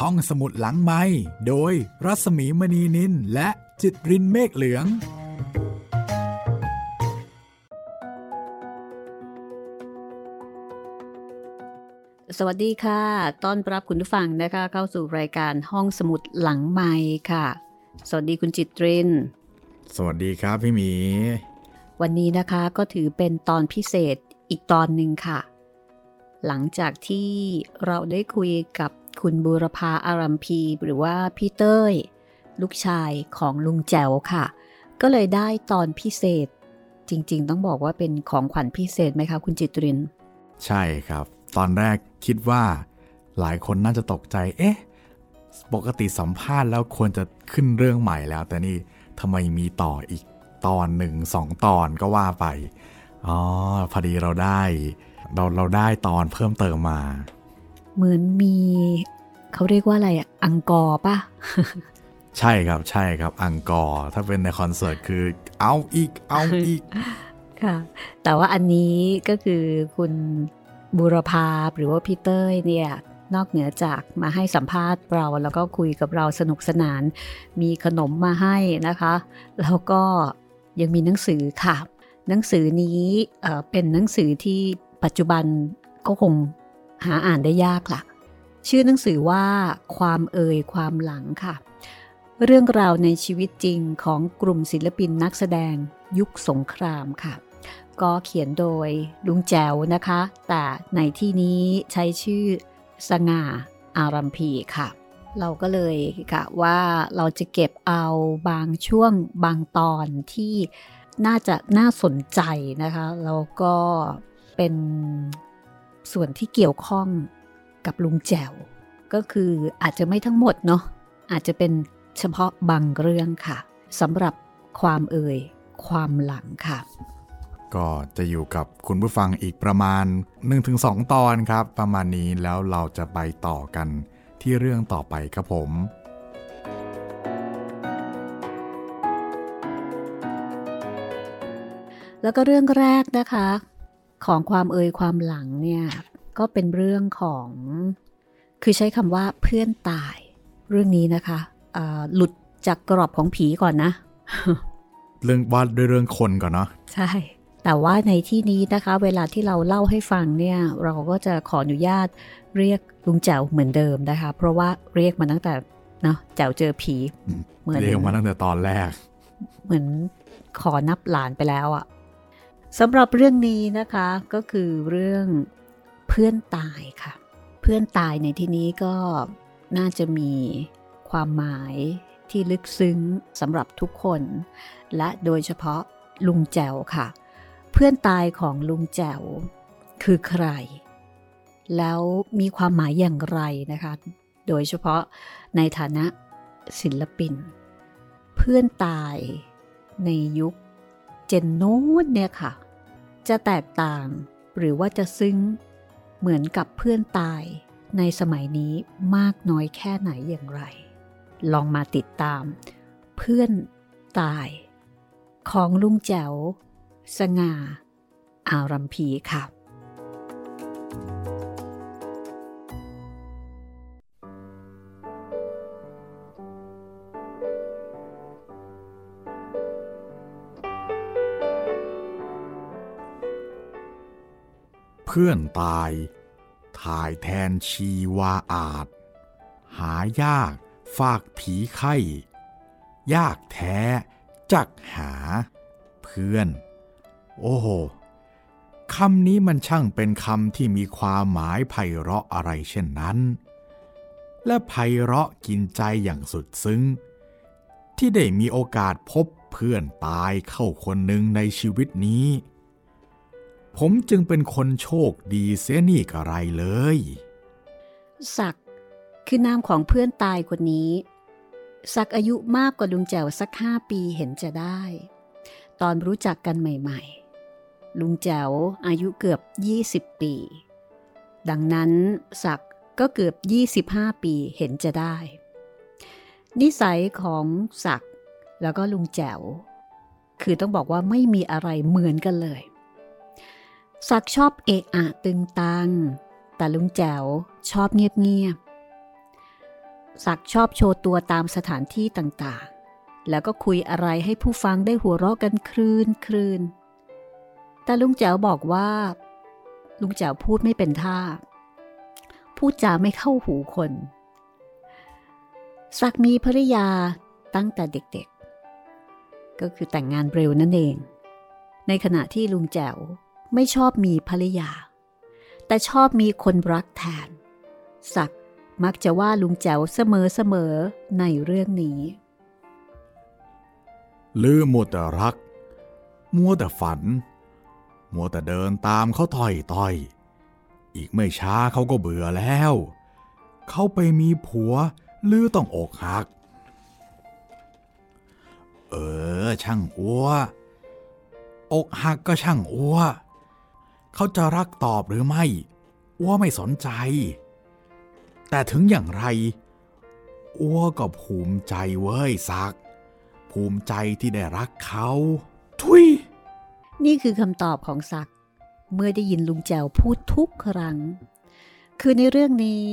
ห้องสมุดหลังไม้โดยรัสมีมณีนินและจิตรินเมฆเหลือง สวัสดีค่ะ ต้อนรับคุณผู้ฟังนะคะ เข้าสู่รายการห้องสมุดหลังไม้ค่ะ สวัสดีคุณจิตริน สวัสดีครับพี่หมี วันนี้นะคะก็ถือเป็นตอนพิเศษอีกตอนหนึ่งค่ะ หลังจากที่เราได้คุยกับ คุณบูรพาอารัมพีหรือว่าพี่เต้ย ลูกชายของลุงแจ๋วค่ะ ก็เลยได้ตอนพิเศษ จริง ๆ ต้องบอกว่าเป็นของขวัญพิเศษไหมคะคุณจิตริน ใช่ครับ ตอนแรกคิดว่าหลายคนน่าจะตกใจ เอ๊ะ ปกติสัมภาษณ์แล้วควรจะขึ้นเรื่องใหม่แล้ว แต่นี่ทำไมมีต่ออีกตอนหนึ่งสองตอนก็ว่าไป อ๋อ พอดีเราได้ เราเราได้ตอนเพิ่มเติมมา เหมือนมีเขาเรียกว่าอะไรอะ encore ป่ะ ใช่ครับใช่ครับ encore ถ้าเป็นในคอนเสิร์ตคือเอาอีกเอาอีกค่ะแต่ว่าอันนี้ก็คือคุณบูรพาหรือว่าพีเตอร์เนี่ยนอกเหนือจากมาให้สัมภาษณ์เราแล้วก็คุยกับเราสนุกสนาน มีขนมมาให้นะคะ แล้วก็ยังมีหนังสือค่ะ หนังสือนี้เเป็นหนังสือที่ปัจจุบันก็คง หาอ่านได้ยากละชื่อหนังสือว่าความเอ่ยความหลังค่ะ เรื่องราวในชีวิตจริงของกลุ่มศิลปินนักแสดงยุคสงครามค่ะ ก็เขียนโดยลุงแจวนะคะ แต่ในที่นี้ใช้ชื่อสง่าอารัมพีค่ะ เราก็เลยกะว่าเราจะเก็บเอาบางช่วงบางตอนที่น่าจะน่าสนใจนะคะ แล้วก็เป็น ส่วนที่เกี่ยวข้องกับลุงแจวก็คืออาจจะไม่ทั้งหมดเนาะอาจจะเป็นเฉพาะบางเรื่องค่ะสำหรับความเอ่ยความหลังค่ะ ก็จะอยู่กับคุณผู้ฟังอีกประมาณ 1-2 ตอนครับ ประมาณนี้แล้วเราจะไปต่อกันที่เรื่องต่อไปครับผมแล้วก็เรื่องแรกนะคะ ของความเอ่ยความหลังเนี่ยก็เป็นเรื่องของ คือใช้คำว่าเพื่อนตาย เรื่องนี้นะคะหลุดจากกรอบของผีก่อนนะ เรื่องว่าด้วยเรื่องคนก่อนเนาะใช่ แต่ว่าในที่นี้นะคะ เวลาที่เราเล่าให้ฟังเนี่ย เราก็จะขออนุญาตเรียกลุงแจ๋วเหมือนเดิมนะคะ เพราะว่าเรียกมาตั้งแต่เนาะแจ๋วเจอผีเหมือนเรียกมาตั้งแต่ตอนแรก เหมือนขอนับหลานไปแล้วอะ สำหรับเรื่องนี้นะคะก็คือเรื่องเพื่อนตายค่ะ เพื่อนตายในที่นี้ก็น่าจะมีความหมายที่ลึกซึ้งสำหรับทุกคน และโดยเฉพาะลุงแจวค่ะ เพื่อนตายของลุงแจวคือใคร แล้วมีความหมายอย่างไรนะคะ โดยเฉพาะในฐานะศิลปิน เพื่อนตายในยุคเจนโน้นเนี่ยค่ะ จะแตกต่างหรือว่าจะซึ้ง เหมือนกับเพื่อนตายในสมัยนี้มากน้อยแค่ไหนอย่างไร ลองมาติดตาม เพื่อนตาย ของลุงแจ๋ว สง่า อารัมพีค่ะ พื่อนตาย ถ่ายแทนชีวาอาจ หายากฝากผีไข้ยากแท้จักหา เพื่อน โอ้โหคำนี้มันช่างเป็นคำที่มีความหมายไพเราะอะไรเช่นนั้น และไพเราะกินใจอย่างสุดซึ้ง ที่ได้มีโอกาสพบเพื่อนตายเข้าคนหนึ่งในชีวิตนี้ ผมจึงเป็นคนโชคดีเสียนี่กระไรเลย ศักคือนามของเพื่อนตายคนนี้ ศักอายุมากกว่าลุงแจ๋วสักห้าปีเห็นจะได้ ตอนรู้จักกันใหม่ ๆ ลุงแจ๋วอายุเกือบ 20 ปี ดังนั้นศักก็เกือบ 25 ปีเห็นจะได้ นิสัยของศักแล้วก็ลุงแจ๋วคือต้องบอกว่าไม่มีอะไรเหมือนกันเลย ศักชอบเอะอะตึงตัง แต่ลุงแจ๋วชอบเงียบเงียบศักชอบโชว์ตัวตามสถานที่ต่างๆ แล้วก็คุยอะไรให้ผู้ฟังได้หัวเราะกันคลืนคลืนแต่ลุงแจ๋วบอกว่า ลุงแจ๋วพูดไม่เป็นท่า พูดจาไม่เข้าหูคนศักมีภริยาตั้งแต่เด็กๆ ก็คือแต่งงานเร็วนั่นเอง ในขณะที่ลุงแจ๋ว ไม่ชอบมีภริยา แต่ชอบมีคนรักแทน ศักมักจะว่าลุงแจ๋วเสมอๆในเรื่องนี้ ลืมมัวแต่รัก มัวแต่ฝัน มัวแต่เดินตามเขาต่อยต่อยอีกไม่ช้าเขาก็เบื่อแล้ว เขาไปมีผัวลือต้องอกหัก เออ ช่างอัว อกหักก็ช่างอัว เขาจะรักตอบหรือไม่อัวไม่สนใจ แต่ถึงอย่างไรอัวก็ภูมิใจเว้ยสัก ภูมิใจที่ได้รักเขา ทุย นี่คือคำตอบของศักเมื่อได้ยินลุงแจวพูดทุกครั้ง คือในเรื่องนี้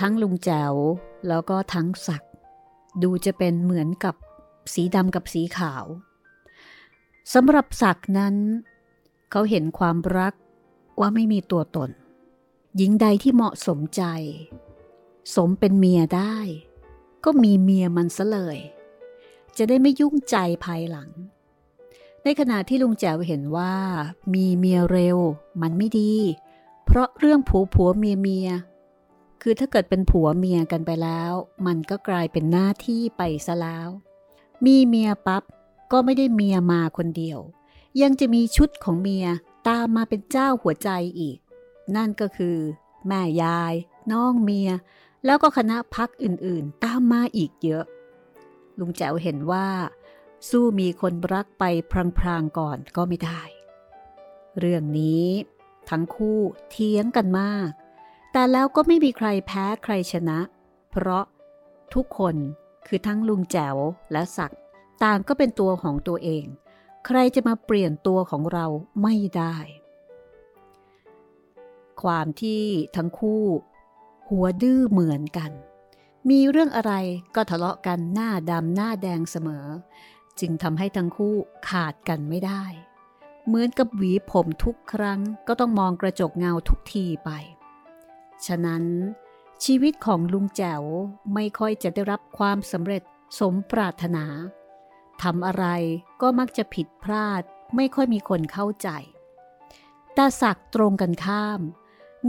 ทั้งลุงแจวแล้วก็ทั้งศักดูจะเป็นเหมือนกับสีดำกับสีขาวสำหรับศักนั้น เขาเห็นความรักว่าไม่มีตัวตน หญิงใดที่เหมาะสมใจ สมเป็นเมียได้ ก็มีเมียมันซะเลย จะได้ไม่ยุ่งใจภายหลัง ในขณะที่ลุงแจวเห็นว่ามีเมียเร็ว มันไม่ดี เพราะเรื่องผัวผัวเมียเมียคือถ้าเกิดเป็นผัวเมียกันไปแล้ว มันก็กลายเป็นหน้าที่ไปซะแล้ว มีเมียปับ๊บก็ไม่ได้เมียมาคนเดียว ยังจะมีชุดของเมียตามมาเป็นเจ้าหัวใจอีก นั่นก็คือ แม่ยาย น้องเมีย แล้วก็คณะพักอื่นๆ ตามมาอีกเยอะ ลุงแจ๋วเห็นว่า สู้มีคนรักไปพรางๆก่อนก็ไม่ได้ เรื่องนี้ทั้งคู่เทียงกันมาก แต่แล้วก็ไม่มีใครแพ้ใครชนะ เพราะทุกคนคือทั้งลุงแจ๋วและศักต่างก็เป็นตัวของตัวเอง ใครจะมาเปลี่ยนตัวของเราไม่ได้ ความที่ทั้งคู่ หัวดื้อเหมือนกัน มีเรื่องอะไรก็ทะเลาะกันหน้าดำหน้าแดงเสมอ จึงทำให้ทั้งคู่ขาดกันไม่ได้ เหมือนกับหวีผมทุกครั้งก็ต้องมองกระจกเงาทุกทีไป ฉะนั้นชีวิตของลุงแจ๋วไม่ค่อยจะได้รับความสำเร็จสมปรารถนา ทำอะไรก็มักจะผิดพลาดไม่ค่อยมีคนเข้าใจแต่สักตรงกันข้าม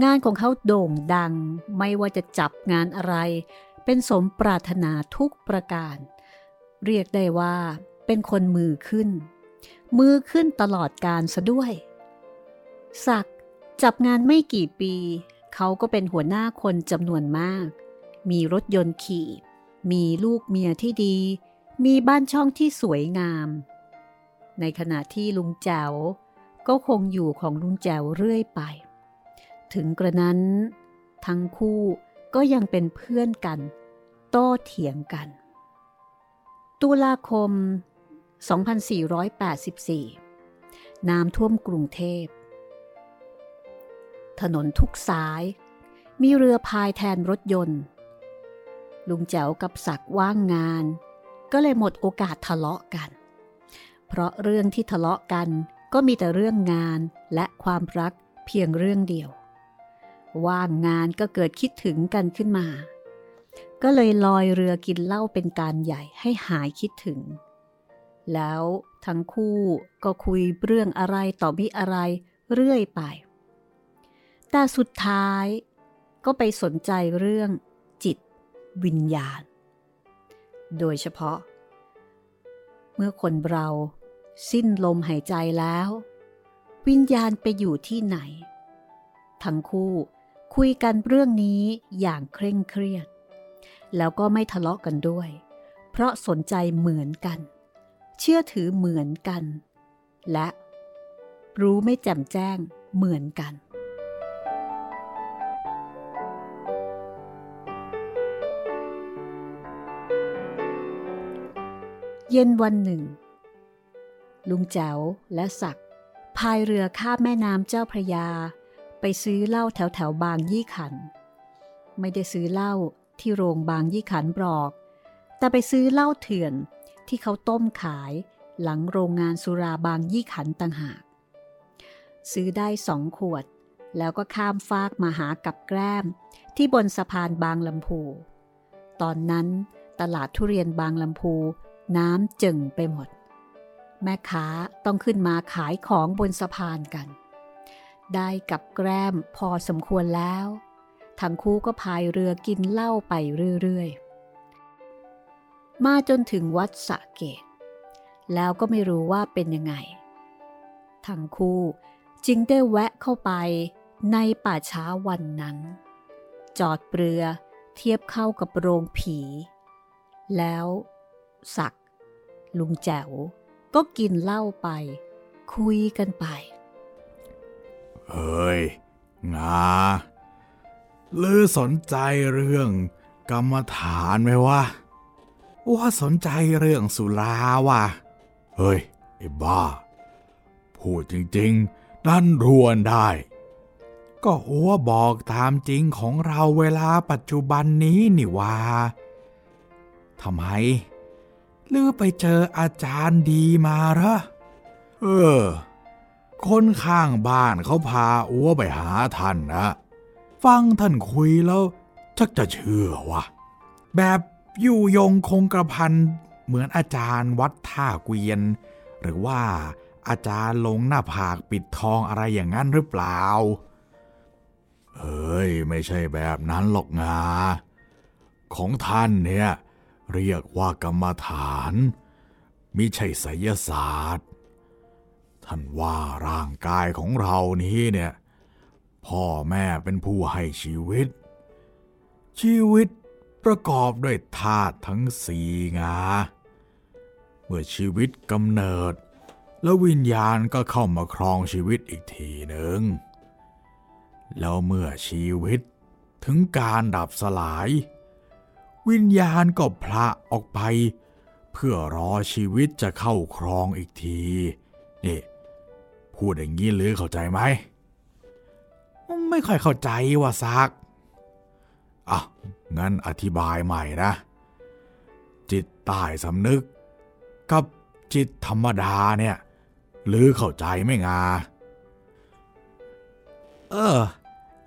งานของเขาโด่งดัง ไม่ว่าจะจับงานอะไร เป็นสมปรารถนาทุกประการ เรียกได้ว่าเป็นคนมือขึ้น มือขึ้นตลอดการซะด้วยสักจับงานไม่กี่ปี เขาก็เป็นหัวหน้าคนจำนวนมาก มีรถยนต์ขี่ มีลูกเมียที่ดี มีบ้านช่องที่สวยงาม ในขณะที่ลุงแจวก็คงอยู่ของลุงแจวเรื่อยไป ถึงกระนั้น ทั้งคู่ก็ยังเป็นเพื่อนกัน โต้เถียงกัน ตุลาคม 2484 น้ำท่วมกรุงเทพ ถนนทุกสาย มีเรือพายแทนรถยนต์ ลุงแจ๋วกับศักว่างงาน ก็เลยหมดโอกาสทะเลาะกัน เพราะเรื่องที่ทะเลาะกันก็มีแต่เรื่องงานและความรักเพียงเรื่องเดียว ว่างงานก็เกิดคิดถึงกันขึ้นมา ก็เลยลอยเรือกินเหล้าเป็นการใหญ่ให้หายคิดถึง แล้วทั้งคู่ก็คุยเรื่องอะไรต่อมิอะไรเรื่อยไป แต่สุดท้ายก็ไปสนใจเรื่องจิตวิญญาณ โดยเฉพาะ เมื่อคนเราสิ้นลมหายใจแล้ว วิญญาณไปอยู่ที่ไหน ทั้งคู่คุยกันเรื่องนี้อย่างเคร่งเครียด แล้วก็ไม่ทะเลาะกันด้วย เพราะสนใจเหมือนกัน เชื่อถือเหมือนกัน และรู้ไม่แจ่มแจ้งเหมือนกัน เย็นวันหนึ่ง ลุงแจ๋วและศักพายเรือข้ามแม่น้ำเจ้าพระยา ไปซื้อเหล้าแถวแถวบางยี่ขัน ไม่ได้ซื้อเหล้าที่โรงบางยี่ขันบอก แต่ไปซื้อเหล้าเถื่อนที่เขาต้มขายหลังโรงงานสุราบางยี่ขันต่างหาก ซื้อได้สองขวด แล้วก็ข้ามฟากมาหากับแกล้ม ที่บนสะพานบางลำพู ตอนนั้นตลาดทุเรียนบางลำพู น้ำจึงไปหมด แม่ค้าต้องขึ้นมาขายของบนสะพานกัน ได้กับแกล้มพอสมควรแล้ว ทั้งคู่ก็พายเรือกินเหล้าไปเรื่อยๆ มาจนถึงวัดสะเกต แล้วก็ไม่รู้ว่าเป็นยังไง ทั้งคู่จึงได้แวะเข้าไปในป่าช้าวันนั้น จอดเรือเทียบเข้ากับโรงผี แล้ว สักลุงแจ๋วก็กินเหล้าไป คุยกันไป เฮ้ย งาลือสนใจเรื่องกรรมฐานไหมวะ ว่าสนใจเรื่องสุราวะเฮ้ย ไอ้บ้า พูดจริงๆดันรวนได้ ก็อัวบอกตามจริงของเราเวลาปัจจุบันนี้นี่ว่าทำไม ลือไปเจออาจารย์ดีมาเหรอ เออ คนข้างบ้านเขาพาอัวไปหาท่านนะ ฟังท่านคุยแล้วชักจะเชื่อวะแบบอยู่ยงคงกระพันเหมือนอาจารย์วัดท่าเกวียน หรือว่าอาจารย์ลงหน้าผากปิดทองอะไรอย่างนั้นหรือเปล่าเอ้ย ไม่ใช่แบบนั้นหรอกงาของท่านเนี่ย เรียกว่ากรรมฐานมิใช่ไสยศาสตร์ ท่านว่าร่างกายของเรานี้เนี่ย พ่อแม่เป็นผู้ให้ชีวิต ชีวิตประกอบด้วยธาตุทั้งสี่งา เมื่อชีวิตกำเนิด แล้ววิญญาณก็เข้ามาครองชีวิตอีกทีหนึ่ง แล้วเมื่อชีวิตถึงการดับสลาย วิญญาณก็พละออกไป เพื่อรอชีวิตจะเข้าครองอีกที นี่ พูดอย่างนี้หรือเข้าใจไหม ไม่ค่อยเข้าใจว่าซักอะงั้นอธิบายใหม่นะ จิตใต้สำนึก กับจิตธรรมดาเนี่ยหรือเข้าใจไม่งา เออ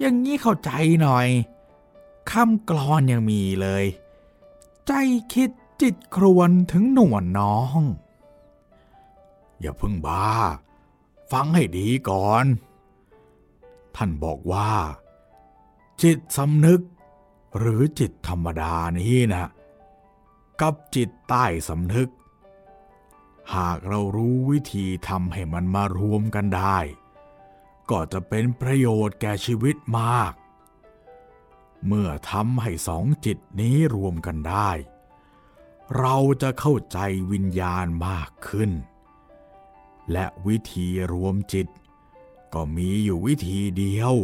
อย่างนี้เข้าใจหน่อยคำกรอนยังมีเลย ใจคิดจิตครวนถึงหนวลน้อง อย่าเพิ่งบ้า ฟังให้ดีก่อน ท่านบอกว่า จิตสำนึก หรือจิตธรรมดานี้นะ กับจิตใต้สำนึก หากเรารู้วิธีทำให้มันมารวมกันได้ ก็จะเป็นประโยชน์แก่ชีวิตมาก เมื่อทำให้สองจิตนี้รวมกันได้ เราจะเข้าใจวิญญาณมากขึ้น และวิธีรวมจิต ก็มีอยู่วิธีเดียว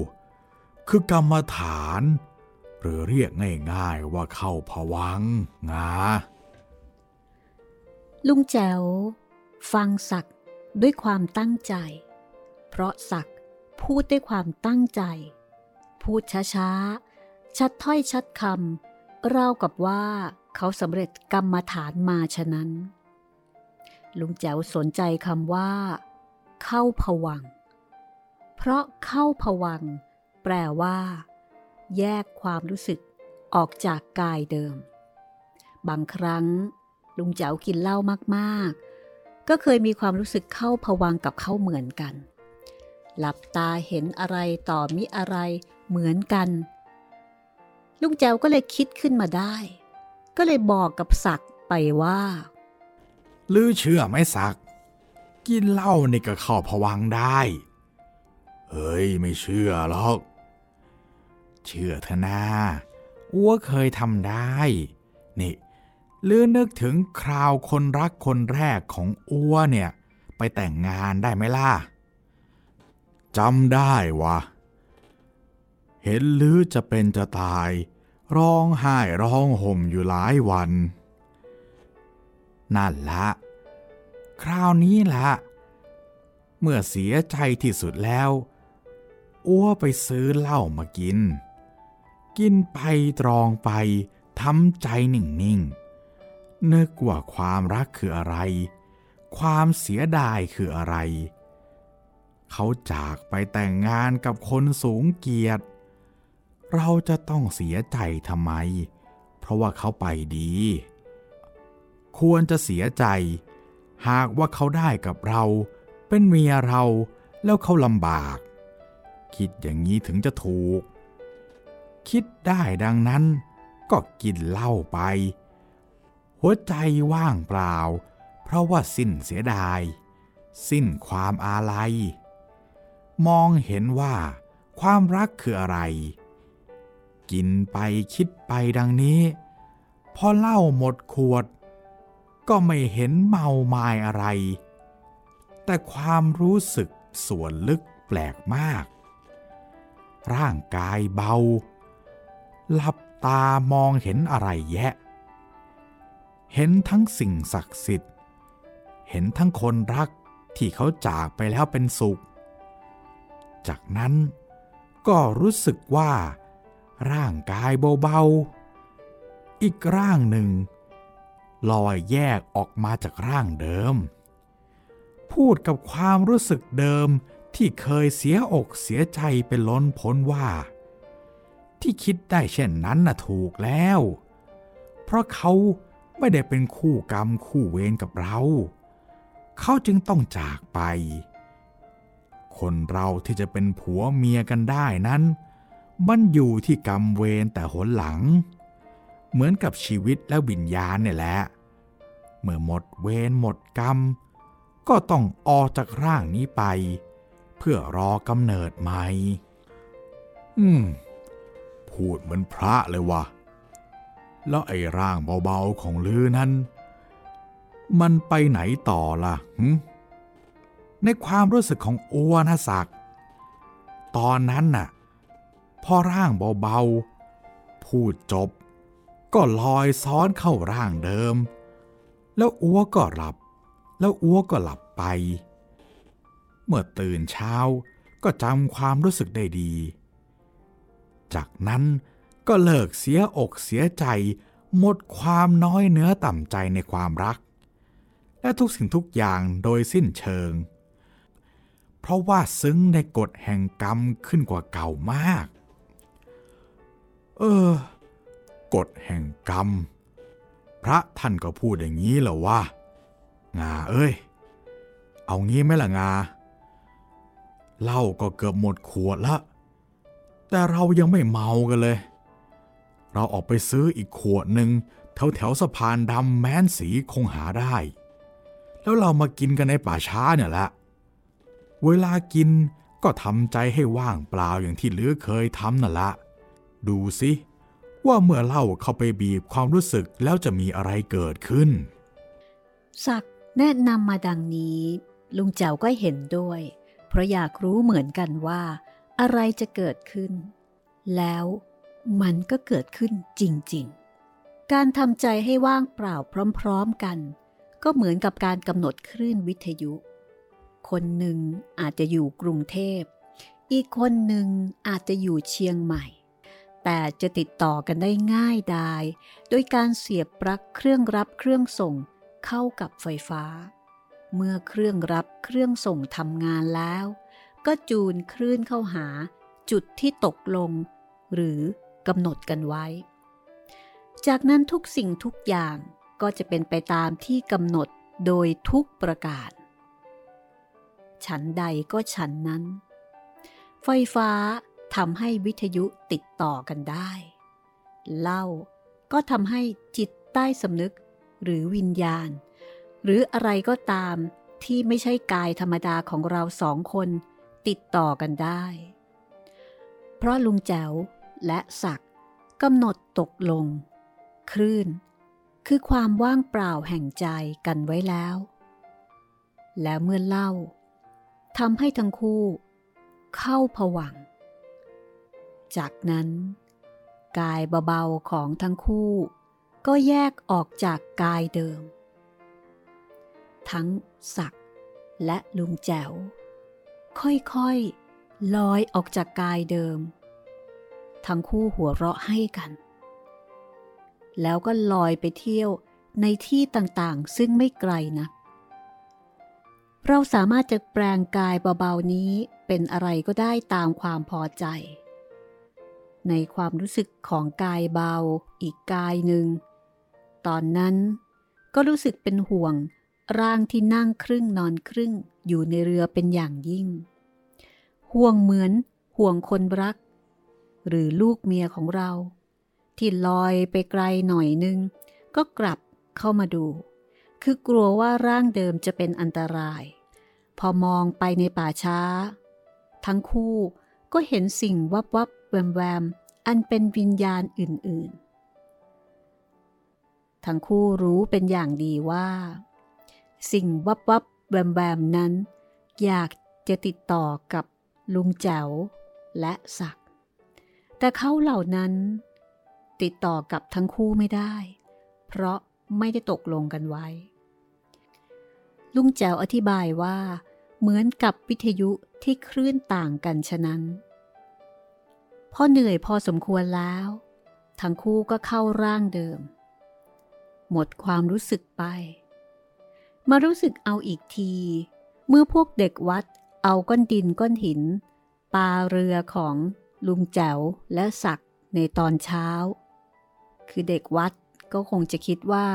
คือกรรมฐาน หรือเรียกง่ายๆว่าเข้าผวังงาลุงแจ๋ว ฟังสักด้วยความตั้งใจ เพราะสักพูดด้วยความตั้งใจ พูดช้า ชัดถ้อยชัดคำราวกับว่าเขาสำเร็จกรรมฐานมาฉะนั้น ลุงแจ๋วสนใจคำว่า เข้าผวัง เพราะเข้าผวัง แปลว่า แยกความรู้สึกออกจากกายเดิม บางครั้ง ลุงแจ๋วกินเหล้ามากๆ ก็เคยมีความรู้สึกเข้าผวังกับเขาเหมือนกัน หลับตาเห็นอะไรต่อมิอะไรเหมือนกัน ลุงแจวก็เลยคิดขึ้นมาได้ ก็เลยบอกกับศักไปว่า ลือเชื่อไหมศักกินเหล้านี่ก็เข้าผวังได้ เฮ้ยไม่เชื่อหรอก เชื่อเถอะนาอ้วเคยทำได้ นี่ลือนึกถึงคราวคนรักคนแรกของอ้วเนี่ย ไปแต่งงานได้ไหมล่ะจำได้วะ เห็นลือจะเป็นจะตาย ร้องไห้ร้องห่มอยู่หลายวัน นั่นละคราวนี้ละเมื่อเสียใจที่สุดแล้ว อ้วไปซื้อเหล้ามากิน กินไปตรองไปทำใจนิ่งๆนึกว่าความรักคืออะไร ความเสียดายคืออะไร เขาจากไปแต่งงานกับคนสูงเกียรติ เราจะต้องเสียใจทำไม เพราะว่าเขาไปดี ควรจะเสียใจ หากว่าเขาได้กับเรา เป็นเมียเราแล้วเขาลำบาก คิดอย่างนี้ถึงจะถูก คิดได้ดังนั้นก็กินเหล้าไป หัวใจว่างเปล่า เพราะว่าสิ้นเสียดาย สิ้นความอาลัย มองเห็นว่าความรักคืออะไร กินไปคิดไปดังนี้ พอเหล้าหมดขวด ก็ไม่เห็นเมาไมายอะไร แต่ความรู้สึกส่วนลึกแปลกมาก ร่างกายเบา หลับตามองเห็นอะไรแยะ เห็นทั้งสิ่งศักดิ์สิทธิ์ เห็นทั้งคนรักที่เขาจากไปแล้วเป็นสุข จากนั้นก็รู้สึกว่า ร่างกายเบาๆ อีกร่างหนึ่ง ลอยแยกออกมาจากร่างเดิม พูดกับความรู้สึกเดิมที่เคยเสียอกเสียใจเป็นล้นพ้นว่า ที่คิดได้เช่นนั้นน่ะถูกแล้ว เพราะเขาไม่ได้เป็นคู่กรรมคู่เวรกับเรา เขาจึงต้องจากไป คนเราที่จะเป็นผัวเมียกันได้นั้น มันอยู่ที่กรรมเวรแต่หนหลัง เหมือนกับชีวิตและวิญญาณเนี่ยแหละ เมื่อหมดเวรหมดกรรม ก็ต้องออกจากร่างนี้ไป เพื่อรอกำเนิดใหม่ อืม พูดเหมือนพระเลยวะแล้วไอ้ร่างเบาๆของลือนั้น มันไปไหนต่อล่ะในความรู้สึกของอัวนะศักดิ์ตอนนั้นน่ะ พอร่างเบาๆ พูดจบ ก็ลอยซ้อนเข้าร่างเดิม แล้วอัวก็หลับ แล้วอัวก็หลับไป เมื่อตื่นเช้าก็จำความรู้สึกได้ดี จากนั้นก็เลิกเสียอกเสียใจ หมดความน้อยเนื้อต่ำใจในความรัก และทุกสิ่งทุกอย่างโดยสิ้นเชิง เพราะว่าซึ้งในกฎแห่งกรรมขึ้นกว่าเก่ามาก เออ กฎแห่งกรรม พระท่านก็พูดอย่างนี้เหรอวะงาเอ้ย เอางี้ไหมล่ะงาเหล้าก็เกือบหมดขวดละ แต่เรายังไม่เมากันเลย เราออกไปซื้ออีกขวดหนึ่งแถวแถวสะพานดำแม้นสีคงหาได้ แล้วเรามากินกันในป่าช้าเนี่ยแหละ เวลากินก็ทำใจให้ว่างเปล่าอย่างที่เหลือเคยทำนั่นละ ดูสิว่าเมื่อเล่าเข้าไปบีบความรู้สึกแล้วจะมีอะไรเกิดขึ้น ศักดิ์แนะนำมาดังนี้ ลุงเจ้าก็เห็นด้วย เพราะอยากรู้เหมือนกันว่า อะไรจะเกิดขึ้น แล้วมันก็เกิดขึ้นจริง ๆ การทำใจให้ว่างเปล่าพร้อม ๆ กัน ก็เหมือนกับการกำหนดคลื่นวิทยุ คนหนึ่งอาจจะอยู่กรุงเทพ อีกคนหนึ่งอาจจะอยู่เชียงใหม่ แต่จะติดต่อกันได้ง่ายดาย โดยการเสียบปลั๊กเครื่องรับเครื่องส่งเข้ากับไฟฟ้า เมื่อเครื่องรับเครื่องส่งทำงานแล้ว ก็จูนคลื่นเข้าหาจุดที่ตกลง หรือกำหนดกันไว้ จากนั้นทุกสิ่งทุกอย่างก็จะเป็นไปตามที่กำหนดโดยทุกประการฉันใดก็ฉันนั้น ไฟฟ้า ทำให้วิทยุติดต่อกันได้ เล่าก็ทำให้จิตใต้สำนึกหรือวิญญาณ หรืออะไรก็ตามที่ไม่ใช่กายธรรมดาของเราสองคนติดต่อกันได้ เพราะลุงแจ๋วและศักด์กำหนดตกลง คลื่น คือความว่างเปล่าแห่งใจกันไว้แล้ว แล้วเมื่อเล่าทำให้ทั้งคู่ เข้าผวัง จากนั้น กายเบาๆของทั้งคู่ ก็แยกออกจากกายเดิม ทั้งศักด์และลุงแจ๋ว ค่อยๆลอยออกจากกายเดิม ทั้งคู่หัวเราะให้กัน แล้วก็ลอยไปเที่ยวในที่ต่างๆซึ่งไม่ไกลนะเราสามารถจะแปลงกายเบาๆนี้เป็นอะไรก็ได้ตามความพอใจ ในความรู้สึกของกายเบาอีกกายหนึ่ง ตอนนั้นก็รู้สึกเป็นห่วงร่างที่นั่งครึ่งนอนครึ่งอยู่ในเรือเป็นอย่างยิ่ง ห่วงเหมือนห่วงคนรัก หรือลูกเมียของเรา ที่ลอยไปไกลหน่อยนึง ก็กลับเข้ามาดู คือกลัวว่าร่างเดิมจะเป็นอันตราย พอมองไปในป่าช้า ทั้งคู่ก็เห็นสิ่งวับวับ แวมแวมอันเป็นวิญญาณอื่นๆ ทั้งคู่รู้เป็นอย่างดีว่า สิ่งวับวับแวมแวมนั้น อยากจะติดต่อกับลุงแจ๋วและศักดิ์แต่เขาเหล่านั้น ติดต่อกับทั้งคู่ไม่ได้ เพราะไม่ได้ตกลงกันไว้ ลุงแจ๋วอธิบายว่า เหมือนกับวิทยุที่คลื่นต่างกันฉะนั้น พอเหนื่อยพอสมควรแล้ว ทั้งคู่ก็เข้าร่างเดิม หมดความรู้สึกไป มารู้สึกเอาอีกที เมื่อพวกเด็กวัดเอาก้อนดินก้อนหินปาเรือของลุงแจ๋วและศักในตอนเช้า คือเด็กวัดก็คงจะคิดว่า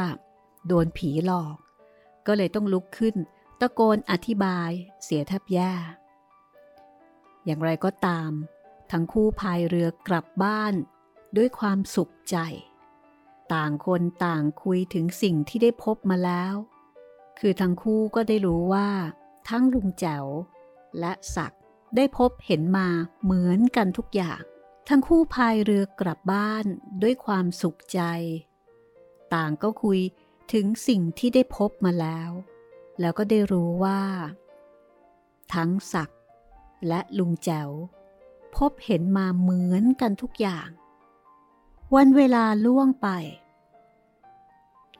โดนผีหลอก ก็เลยต้องลุกขึ้น ตะโกนอธิบายเสียแทบแย่ อย่างไรก็ตาม ทั้งคู่พายเรือกลับบ้าน ด้วยความสุขใจ ต่างคนต่างคุยถึงสิ่งที่ได้พบมาแล้ว คือทั้งคู่ก็ได้รู้ว่า ทั้งลุงแจ๋ว และศักได้พบเห็นมาเหมือนกันทุกอย่าง ทั้งคู่พายเรือกลับบ้านด้วยความสุขใจ ต่างก็คุยถึงสิ่งที่ได้พบมาแล้ว แล้วก็ได้รู้ว่า ทั้งศักและลุงแจ๋ว พบเห็นมาเหมือนกันทุกอย่าง วันเวลาล่วงไป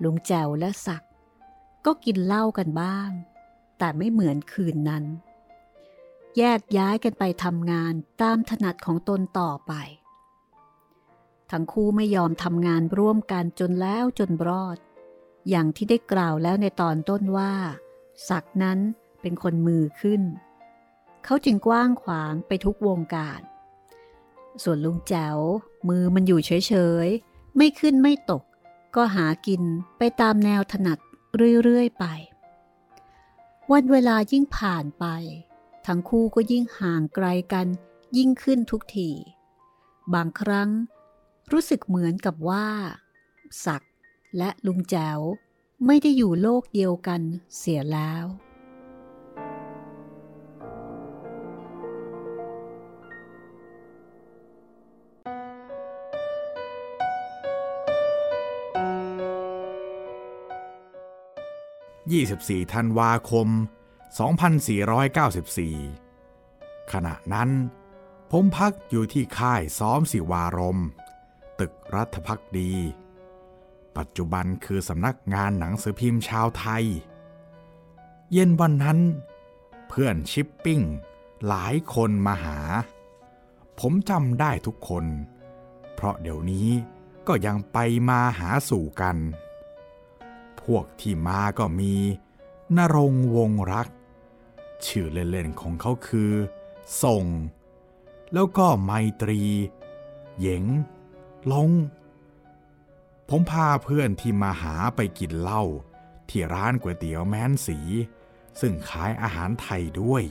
ลุงแจวและศักก็กินเหล้ากันบ้าง แต่ไม่เหมือนคืนนั้น แยกย้ายกันไปทำงานตามถนัดของตนต่อไป ทั้งคู่ไม่ยอมทำงานร่วมกันจนแล้วจนรอด อย่างที่ได้กล่าวแล้วในตอนต้นว่า ศักนั้นเป็นคนมือขึ้น เขาจึงกว้างขวางไปทุกวงการ ส่วนลุงแจ๋วมือมันอยู่เฉยๆ ไม่ขึ้นไม่ตก ก็หากินไปตามแนวถนัดเรื่อยๆไป วันเวลายิ่งผ่านไป ทั้งคู่ก็ยิ่งห่างไกลกันยิ่งขึ้นทุกที บางครั้งรู้สึกเหมือนกับว่า ศักและลุงแจ๋วไม่ได้อยู่โลกเดียวกันเสียแล้ว ยี่สิบสี่ธันวาคม 2494 ขณะนั้น ผมพักอยู่ที่ค่ายซ้อมสิวารม ตึกรัฐพักดี ปัจจุบันคือสำนักงานหนังสือพิมพ์ชาวไทย เย็นวันนั้น เพื่อนชิปปิ้ง หลายคนมาหา ผมจำได้ทุกคน เพราะเดี๋ยวนี้ก็ยังไปมาหาสู่กัน วกที่มาก็มีนรงวงรัก ชื่อเล่นๆของเขาคือ ส่ง แล้วก็ไมตรี เหยงลง ผมพาเพื่อนที่มาหาไปกินเหล้าที่ร้านก๋วยเตี๋ยวแม้นสี ซึ่งขายอาหารไทยด้วย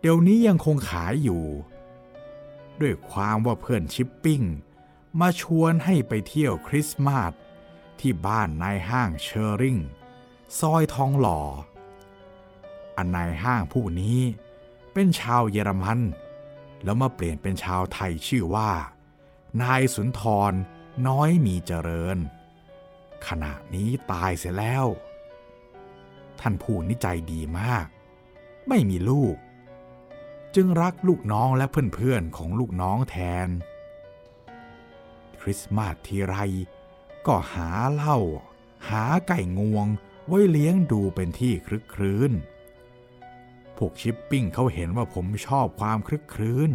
เดี๋ยวนี้ยังคงขายอยู่ ด้วยความว่าเพื่อนชิปปิ้ง มาชวนให้ไปเที่ยวคริสต์มาส ที่บ้านนายห้างเชอริงซอยทองหล่อ อันนายห้างผู้นี้เป็นชาวเยอรมัน แล้วมาเปลี่ยนเป็นชาวไทยชื่อว่า นายสุนทรน้อยมีเจริญ ขณะนี้ตายเสียแล้ว ท่านผู้นิใจดีมาก ไม่มีลูก จึงรักลูกน้องและเพื่อนๆของลูกน้องแทน คริสต์มาสทีไร ก็หาเหล้าหาไก่งวงไว้เลี้ยงดูเป็นที่คลึกครื้น พวกชิปปิ้งเขาเห็นว่าผมชอบความคลึกครื้น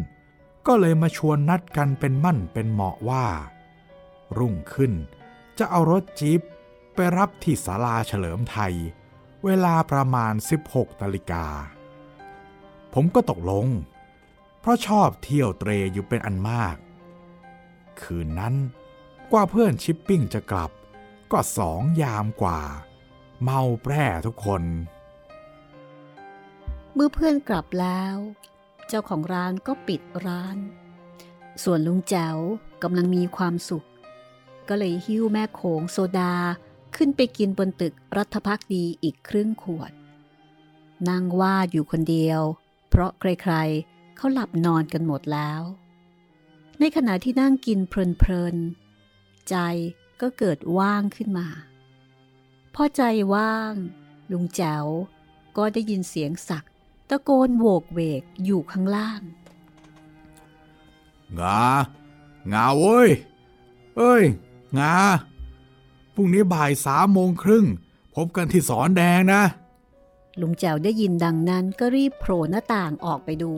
ก็เลยมาชวนนัดกันเป็นมั่นเป็นเหมาะว่า รุ่งขึ้นจะเอารถจี๊ปไปรับที่ศาลาเฉลิมไทย เวลาประมาณ 16นาฬิกา ผมก็ตกลง เพราะชอบเที่ยวเตรอยู่เป็นอันมาก คืนนั้น กว่าเพื่อนชิปปิ้งจะกลับ ก็สองยามกว่า เมาแปร่ทุกคน เมื่อเพื่อนกลับแล้ว เจ้าของร้านก็ปิดร้าน ส่วนลุงแจ๋วกำลังมีความสุข ก็เลยหิ้วแม่โขงโซดาขึ้นไปกินบนตึกรัฐพักดีอีกครึ่งขวด นั่งว่าอยู่คนเดียว เพราะใครๆเขาหลับนอนกันหมดแล้ว ในขณะที่นั่งกินเพลินๆ ใจก็เกิดว่างขึ้นมา พอใจว่าง ลุงแจ๋วก็ได้ยินเสียงสักตะโกนโวกเวกอยู่ข้างล่าง งางาเว้ย เอ้ย งา พรุ่งนี้บ่ายสามโมงครึ่ง พบกันที่สอนแดงนะ ลุงแจ๋วได้ยินดังนั้นก็รีบโผล่หน้าต่างออกไปดู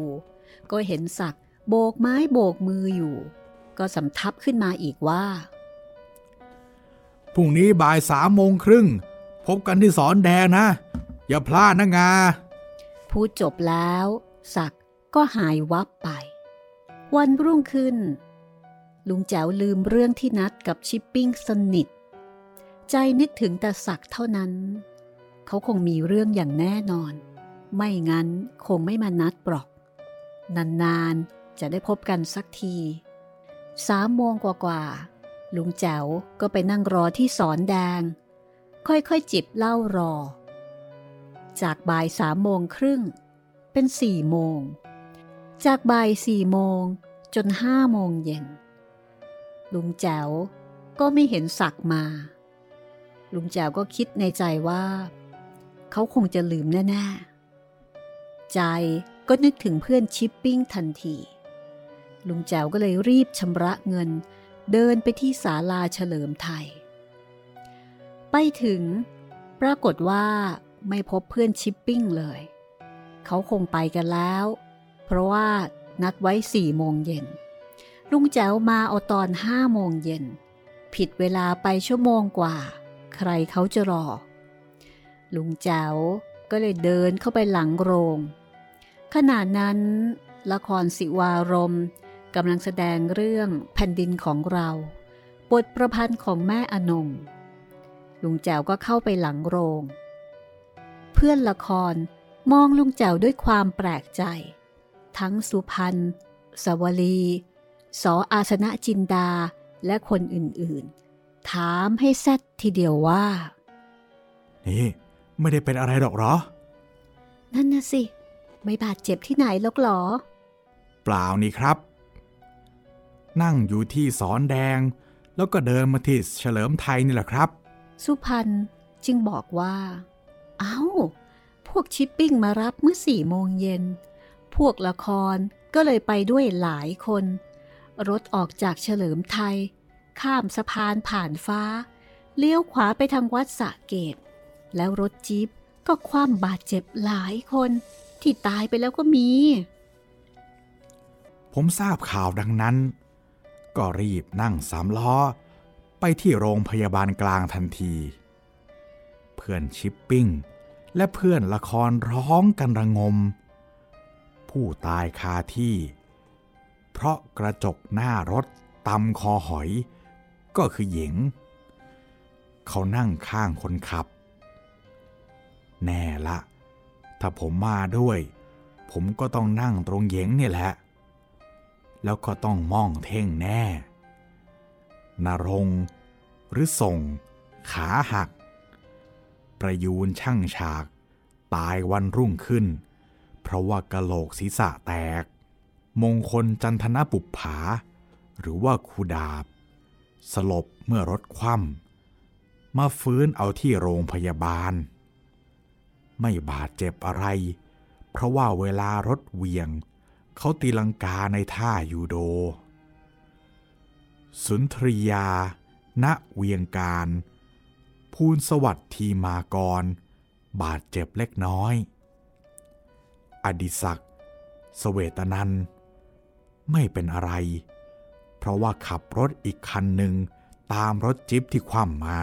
ก็เห็นสักโบกไม้โบกมืออยู่ ก็สำทับขึ้นมาอีกว่า พรุ่งนี้บ่ายสามโมงครึ่ง พบกันที่สอนแดงนะ อย่าพลาดนะงา พูดจบแล้วสักก็หายวับไป วันรุ่งขึ้น ลุงแจ๋วลืมเรื่องที่นัดกับชิปปิ้งสนิท ใจนึกถึงแต่สักเท่านั้น เขาคงมีเรื่องอย่างแน่นอน ไม่งั้นคงไม่มานัดปลอก นานๆ จะได้พบกันสักที สามโมงกว่าๆ ลุงแจ๋วก็ไปนั่งรอที่สอนแดง ค่อยๆจิบเหล้ารอ จากบ่ายสามโมงครึ่ง เป็นสี่โมง จากบ่ายสี่โมงจนห้าโมงเย็น ลุงแจ๋วก็ไม่เห็นสักมา ลุงแจ๋วก็คิดในใจว่า เขาคงจะลืมแน่ๆ ใจก็นึกถึงเพื่อนชิปปิ้งทันที ลุงแจ๋วก็เลยรีบชำระเงิน เดินไปที่ศาลาเฉลิมไทย ไปถึง ปรากฏว่าไม่พบเพื่อนชิปปิ้งเลย เขาคงไปกันแล้ว เพราะว่านัดไว้สี่โมงเย็น ลุงแจ๋วมาเอาตอนห้าโมงเย็น ผิดเวลาไปชั่วโมงกว่า ใครเขาจะรอ ลุงแจ๋วก็เลยเดินเข้าไปหลังโรง ขณะนั้น ละครสิวารม กำลังแสดงเรื่องแผ่นดินของเรา บทประพันธ์ของแม่อนงลุงแจ๋วก็เข้าไปหลังโรง เพื่อนละครมองลุงแจ๋วด้วยความแปลกใจ ทั้งสุพันธ์สวลี สออาสนะจินดาและคนอื่นๆ ถามให้แซดทีเดียวว่า นี่ไม่ได้เป็นอะไรหรอกเหรอ นั่นน่ะสิ ไม่บาดเจ็บที่ไหนหรอกเหรอ เปล่านี่ครับ นั่งอยู่ที่สอนแดง แล้วก็เดินมาที่เฉลิมไทยนี่แหละครับ สุพันธ์จึงบอกว่า เอา้า พวกชิปปิ้งมารับเมื่อสี่โมงเย็น พวกละครก็เลยไปด้วยหลายคน รถออกจากเฉลิมไทย ข้ามสะพานผ่านฟ้า เลี้ยวขวาไปทางวัดสะเกต แล้วรถจี๊ปก็คว่ำบาดเจ็บหลายคน ที่ตายไปแล้วก็มี ผมทราบข่าวดังนั้น ก็รีบนั่งสามล้อ ไปที่โรงพยาบาลกลางทันที เพื่อนชิปปิ้ง และเพื่อนละครร้องกันระงม ผู้ตายคาที่ เพราะกระจกหน้ารถตำคอหอย ก็คือหญิง เขานั่งข้างคนขับ แน่ละ ถ้าผมมาด้วย ผมก็ต้องนั่งตรงเหยงเนี่ยแหละ แล้วก็ต้องม่องเท่งแน่นรงหรือส่ง ขาหัก ประยูนช่างฉาก ตายวันรุ่งขึ้น เพราะว่ากะโหลกศีรษะแตก มงคลจันทนปุปผา หรือว่าคูดาบ สลบเมื่อรถคว่ำมาฟื้นเอาที่โรงพยาบาล ไม่บาดเจ็บอะไร เพราะว่าเวลารถเวียง เขาตีลังกาในท่ายูโด สุนทรียา ณ เวียงการ ภูลสวัสดิ์ทีมากร บาดเจ็บเล็กน้อย อดิศักดิ์สเวตนันไม่เป็นอะไร เพราะว่าขับรถอีกคันหนึ่งตามรถจิ๊บที่คว่ำมา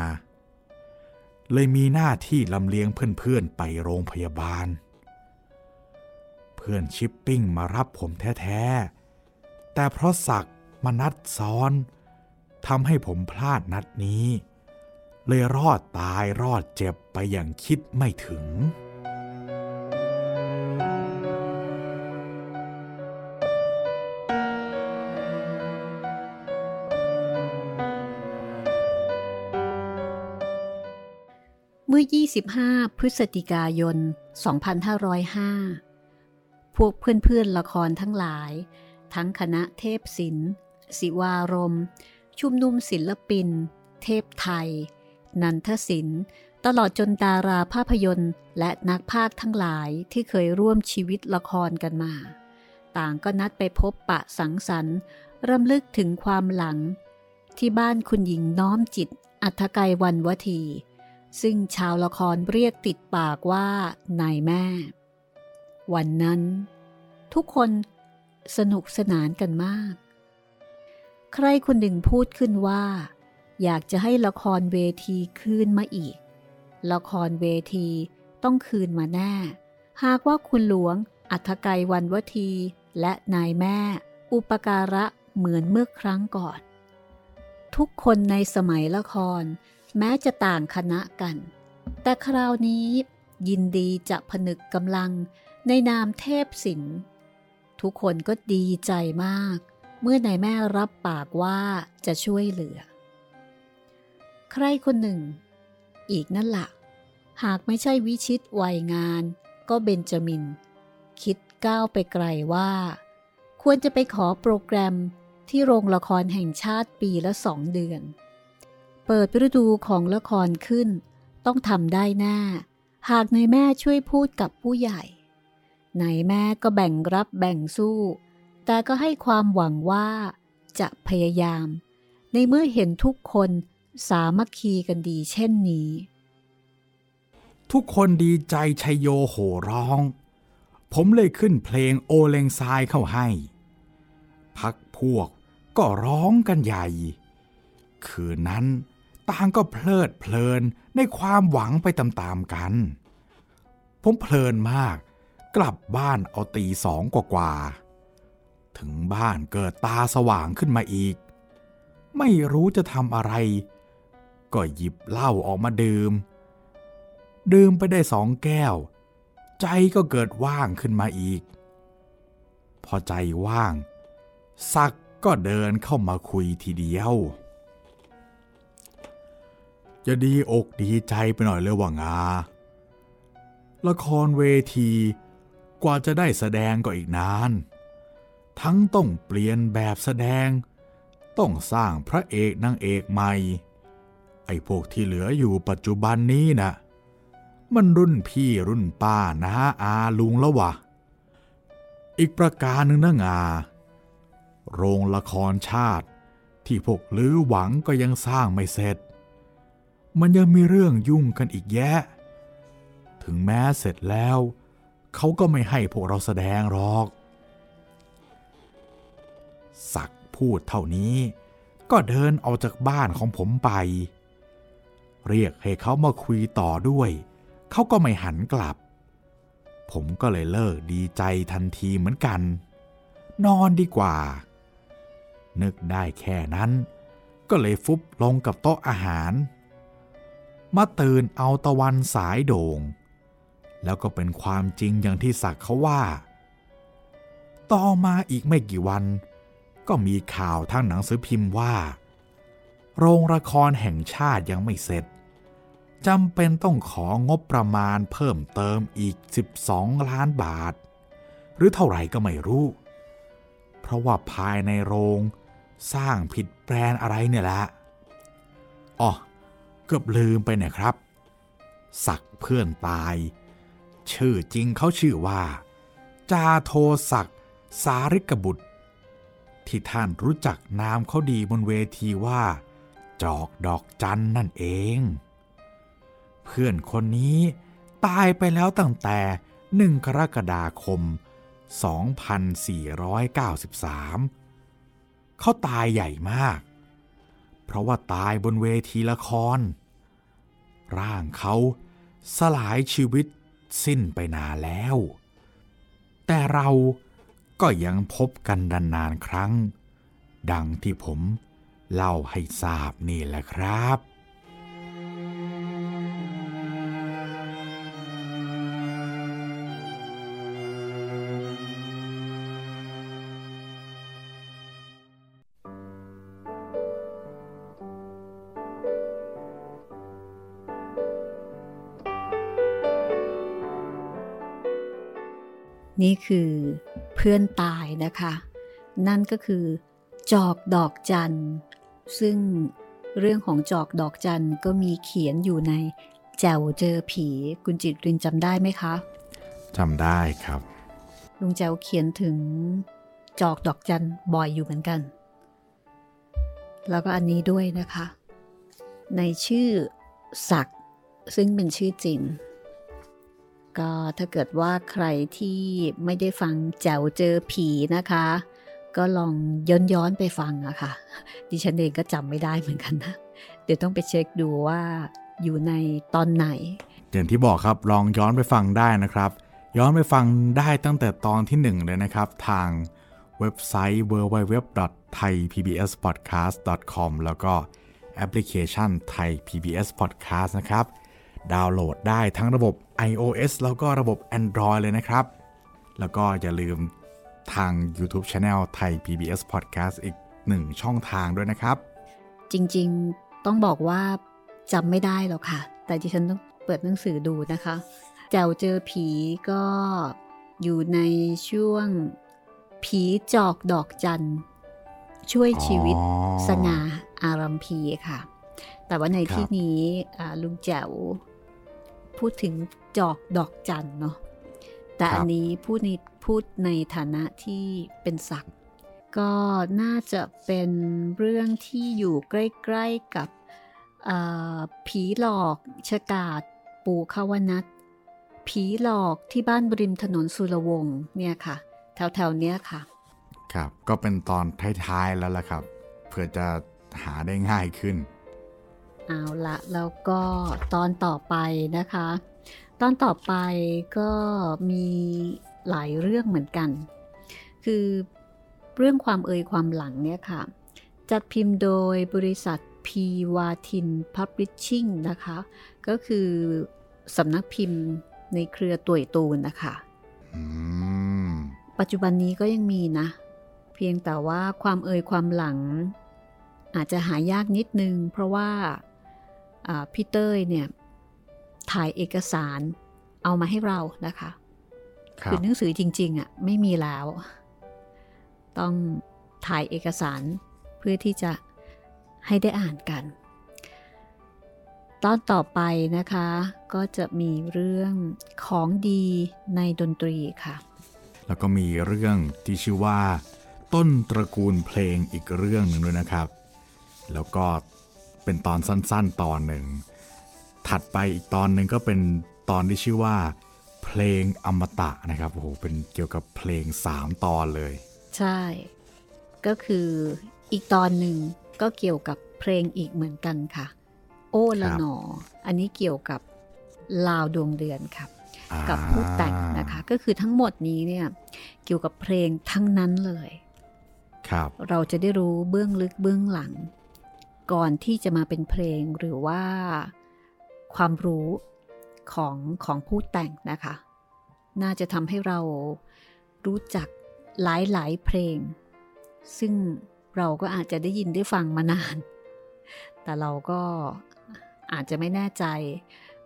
เลยมีหน้าที่ลำเลียงเพื่อนๆไปโรงพยาบาล พื่อนชิปปิ้งมารับผมแท้ๆ แต่เพราะสักมานัดซ้อนทำให้ผมพลาดนัดนี้ เลยรอดตายรอดเจ็บไปอย่างคิดไม่ถึง เมื่อ 25 พฤศจิกายน 2505 พวกเพื่อนๆละครทั้งหลาย ทั้งคณะเทพศิลป์ศิวารม ชุมนุมศิลปิน เทพไทย นันทศิลป์ตลอดจนดาราภาพยนตร์และนักพากย์ทั้งหลายที่เคยร่วมชีวิตละครกันมา ต่างก็นัดไปพบปะสังสรรค์รำลึกถึงความหลัง ที่บ้านคุณหญิงน้อมจิต อัธกายวันวที ซึ่งชาวละครเรียกติดปากว่านายแม่ วันนั้น ทุกคนสนุกสนานกันมาก ใครคนหนึ่งพูดขึ้นว่า อยากจะให้ละครเวทีคืนมาอีก ละครเวทีต้องคืนมาแน่ หากว่าคุณหลวงอัธกายวันวทีและนายแม่ อุปการะเหมือนเมื่อครั้งก่อน ทุกคนในสมัยละคร แม้จะต่างคณะกัน แต่คราวนี้ยินดีจะผนึกกำลัง ในนามเทพศิลป์ทุกคนก็ดีใจมาก เมื่อนายแม่รับปากว่าจะช่วยเหลือ ใครคนหนึ่ง อีกนั่นละ่ะ หากไม่ใช่วิชิตวัยงาน ก็เบนจามิน คิดก้าวไปไกลว่า ควรจะไปขอโปรแกรมที่โรงละครแห่งชาติปีละสองเดือน เปิดฤดูของละครขึ้น ต้องทำได้แน่หากนายแม่ช่วยพูดกับผู้ใหญ่ นายแม่ก็แบ่งรับแบ่งสู้ แต่ก็ให้ความหวังว่าจะพยายาม ในเมื่อเห็นทุกคนสามัคคีกันดีเช่นนี้ ทุกคนดีใจชัยโยโห่ร้อง ผมเลยขึ้นเพลงโอเลงซายเข้าให้ พักพวกก็ร้องกันใหญ่ คืนนั้นต่างก็เพลิดเพลินในความหวังไปตามๆกัน ผมเพลินมาก กลับบ้านเอาตีสองกว่าๆถึงบ้านเกิดตาสว่างขึ้นมาอีก ไม่รู้จะทำอะไร ก็หยิบเหล้าออกมาดื่ม ดื่มไปได้สองแก้ว ใจก็เกิดว่างขึ้นมาอีก พอใจว่าง สักก็เดินเข้ามาคุยทีเดียว จะดีอกดีใจไปหน่อยเลยว่างาละครเวที กว่าจะได้แสดงก็อีกนาน ทั้งต้องเปลี่ยนแบบแสดง ต้องสร้างพระเอกนางเอกใหม่ ไอ้พวกที่เหลืออยู่ปัจจุบันนี้นะ่ะมันรุ่นพี่รุ่นป้าน้าอาลุงแล้ววะ อีกประการหนึ่งนะงา โรงละครชาติ ที่พวกลือหวังก็ยังสร้างไม่เสร็จ มันยังมีเรื่องยุ่งกันอีกแยะ ถึงแม้เสร็จแล้ว เขาก็ไม่ให้พวกเราแสดงหรอก สักพูดเท่านี้ ก็เดินออกจากบ้านของผมไป เรียกให้เขามาคุยต่อด้วย เขาก็ไม่หันกลับ ผมก็เลยเลิกดีใจทันทีเหมือนกัน นอนดีกว่า นึกได้แค่นั้น ก็เลยฟุบลงกับโต๊ะอาหาร มาตื่นเอาตะวันสายโด่ง แล้วก็เป็นความจริงอย่างที่สักเขาว่า ต่อมาอีกไม่กี่วัน ก็มีข่าวทางหนังสือพิมพ์ว่า โรงละครแห่งชาติยังไม่เสร็จจำเป็นต้องของบประมาณเพิ่มเติมอีก 12 ล้านบาท หรือเท่าไหร่ก็ไม่รู้ เพราะว่าภายในโรงสร้างผิดแปลนอะไรเนี่ยแหละอ๋อเกือบลืมไปเนี่ยครับ สักเพื่อนตาย ชื่อจริงเขาชื่อว่า จาโทศักสาริกบุตร ที่ท่านรู้จักนามเขาดีบนเวทีว่า จอกดอกจันนั่นเอง เพื่อนคนนี้ตายไปแล้วตั้งแต่หนึ่งกรกฎาคม 2493 เขาตายใหญ่มาก เพราะว่าตายบนเวทีละคร ร่างเขาสลายชีวิต สิ้นไปนานแล้ว แต่เราก็ยังพบกันนานๆครั้ง ดังที่ผมเล่าให้ทราบนี่แหละครับ นี่คือเพื่อนตายนะคะ นั่นก็คือ จอกดอกจัน ซึ่งเรื่องของจอกดอกจันก็มีเขียนอยู่ในแจวเจอผี คุณจิตรินจำได้ไหมคะจำได้ครับ ลุงแจวเขียนถึงจอกดอกจันบ่อยอยู่เหมือนกัน แล้วก็อันนี้ด้วยนะคะ ในชื่อศักดิ์ซึ่งเป็นชื่อจริง ก็ถ้าเกิดว่าใครที่ไม่ได้ฟังแจวเจอผีนะคะ ก็ลองย้อนย้อนไปฟังอะค่ะ ดิฉันเองก็จำไม่ได้เหมือนกันนะ เดี๋ยวต้องไปเช็คดูว่าอยู่ในตอนไหน อย่างที่บอกครับลองย้อนไปฟังได้นะครับ ย้อนไปฟังได้ตั้งแต่ตอนที่ 1 เลยนะครับ ทางเว็บไซต์ www.thaipbspodcast.com แล้วก็แอปพลิเคชัน Thai PBS Podcast นะครับ ดาวน์โหลดได้ทั้งระบบ iOS แล้วก็ระบบ Android เลยนะครับ แล้วก็อย่าลืมทาง YouTube Channel ไทย PBS Podcast อีกหนึ่งช่องทางด้วยนะครับ จริงๆต้องบอกว่าจำไม่ได้หรอกค่ะ แต่ดิฉันต้องเปิดหนังสือดูนะคะ แจวเจอผีก็อยู่ในช่วงผีจอกดอกจัน ช่วยชีวิตสงาอารัมพีค่ะ แต่ว่าในที่นี้ลุงแจ๋วพูดถึง จอกดอกจันทร์เนาะแต่อันนี้พูดในพูดในฐานะที่เป็นศักดิ์ก็น่าจะเป็นเรื่องที่อยู่ใกล้ๆกับอ่าผีหลอกชะกาดปู่ขาวนัทผีหลอกที่บ้านบริมถนนสุรวงศ์เนี่ยค่ะ แถวๆเนี้ยค่ะ ครับก็เป็นตอนท้ายๆแล้วล่ะครับ เพื่อจะหาได้ง่ายขึ้น เอาละแล้วก็ตอนต่อไปนะคะ ตอนต่อไปก็มีหลายเรื่องเหมือนกัน คือเรื่องความเอ่ยความหลังเนี่ยค่ะ จัดพิมพ์โดยบริษัทพีวาทินพับลิชชิ่งนะคะ ก็คือสำนักพิมพ์ในเครือตัวยตูนนะคะปัจจุบันนี้ก็ยังมีนะ เพียงแต่ว่าความเอ่ยความหลัง อาจจะหายากนิดนึง เพราะว่าพี่เต้ยเนี่ย ถ่ายเอกสาร เอามาให้เรานะคะครับคือหนังสือจริง ๆอะไม่มีแล้ว ต้องถ่ายเอกสารเพื่อที่จะให้ได้อ่านกัน ตอนต่อไปนะคะ ก็จะมีเรื่องของดีในดนตรีค่ะ แล้วก็มีเรื่องที่ชื่อว่า ต้นตระกูลเพลงอีกเรื่องหนึ่งด้วยนะครับ แล้วก็เป็นตอนสั้นๆตอนหนึ่ง ถัดไปอีกตอนหนึ่งก็เป็นตอนที่ชื่อว่า เพลงอมตะนะครับโอ้โหเป็นเกี่ยวกับเพลง 3 ตอนเลย ใช่ ก็คืออีกตอนหนึ่งก็เกี่ยวกับเพลงอีกเหมือนกันค่ะ โอ้ละครับหนอ อันนี้เกี่ยวกับลาวดวงเดือนครับอ่ากับผู้แต่งนะคะก็คือทั้งหมดนี้เนี่ยเกี่ยวกับเพลงทั้งนั้นเลยครับเราจะได้รู้เบื้องลึกเบื้องหลัง ก่อนที่จะมาเป็นเพลงหรือว่า ความรู้ของของผู้แต่งนะคะ น่าจะทำให้เรารู้จักหลายหลายๆเพลง ซึ่งเราก็อาจจะได้ยินได้ฟังมานาน แต่เราก็อาจจะไม่แน่ใจ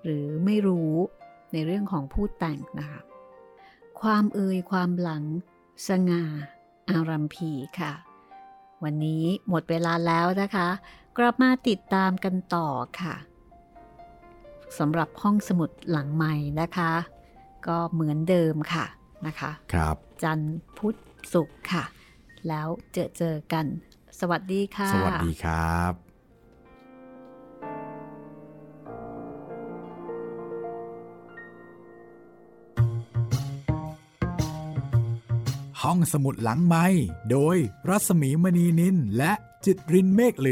หรือไม่รู้ในเรื่องของผู้แต่งนะคะ ความเอ่ยความหลัง สง่า อารัมพีค่ะ วันนี้หมดเวลาแล้วนะคะ กลับมาติดตามกันต่อค่ะ สำหรับห้องสมุดหลังใหม่นะคะ ก็เหมือนเดิมค่ะนะคะ ครับ จันทร์พุธศุกร์ค่ะ แล้วเจอเจอกัน สวัสดีค่ะ สวัสดีครับห้องสมุดหลังไม้โดยรัศมีมณีนินและจิตรินเมฆเหลือง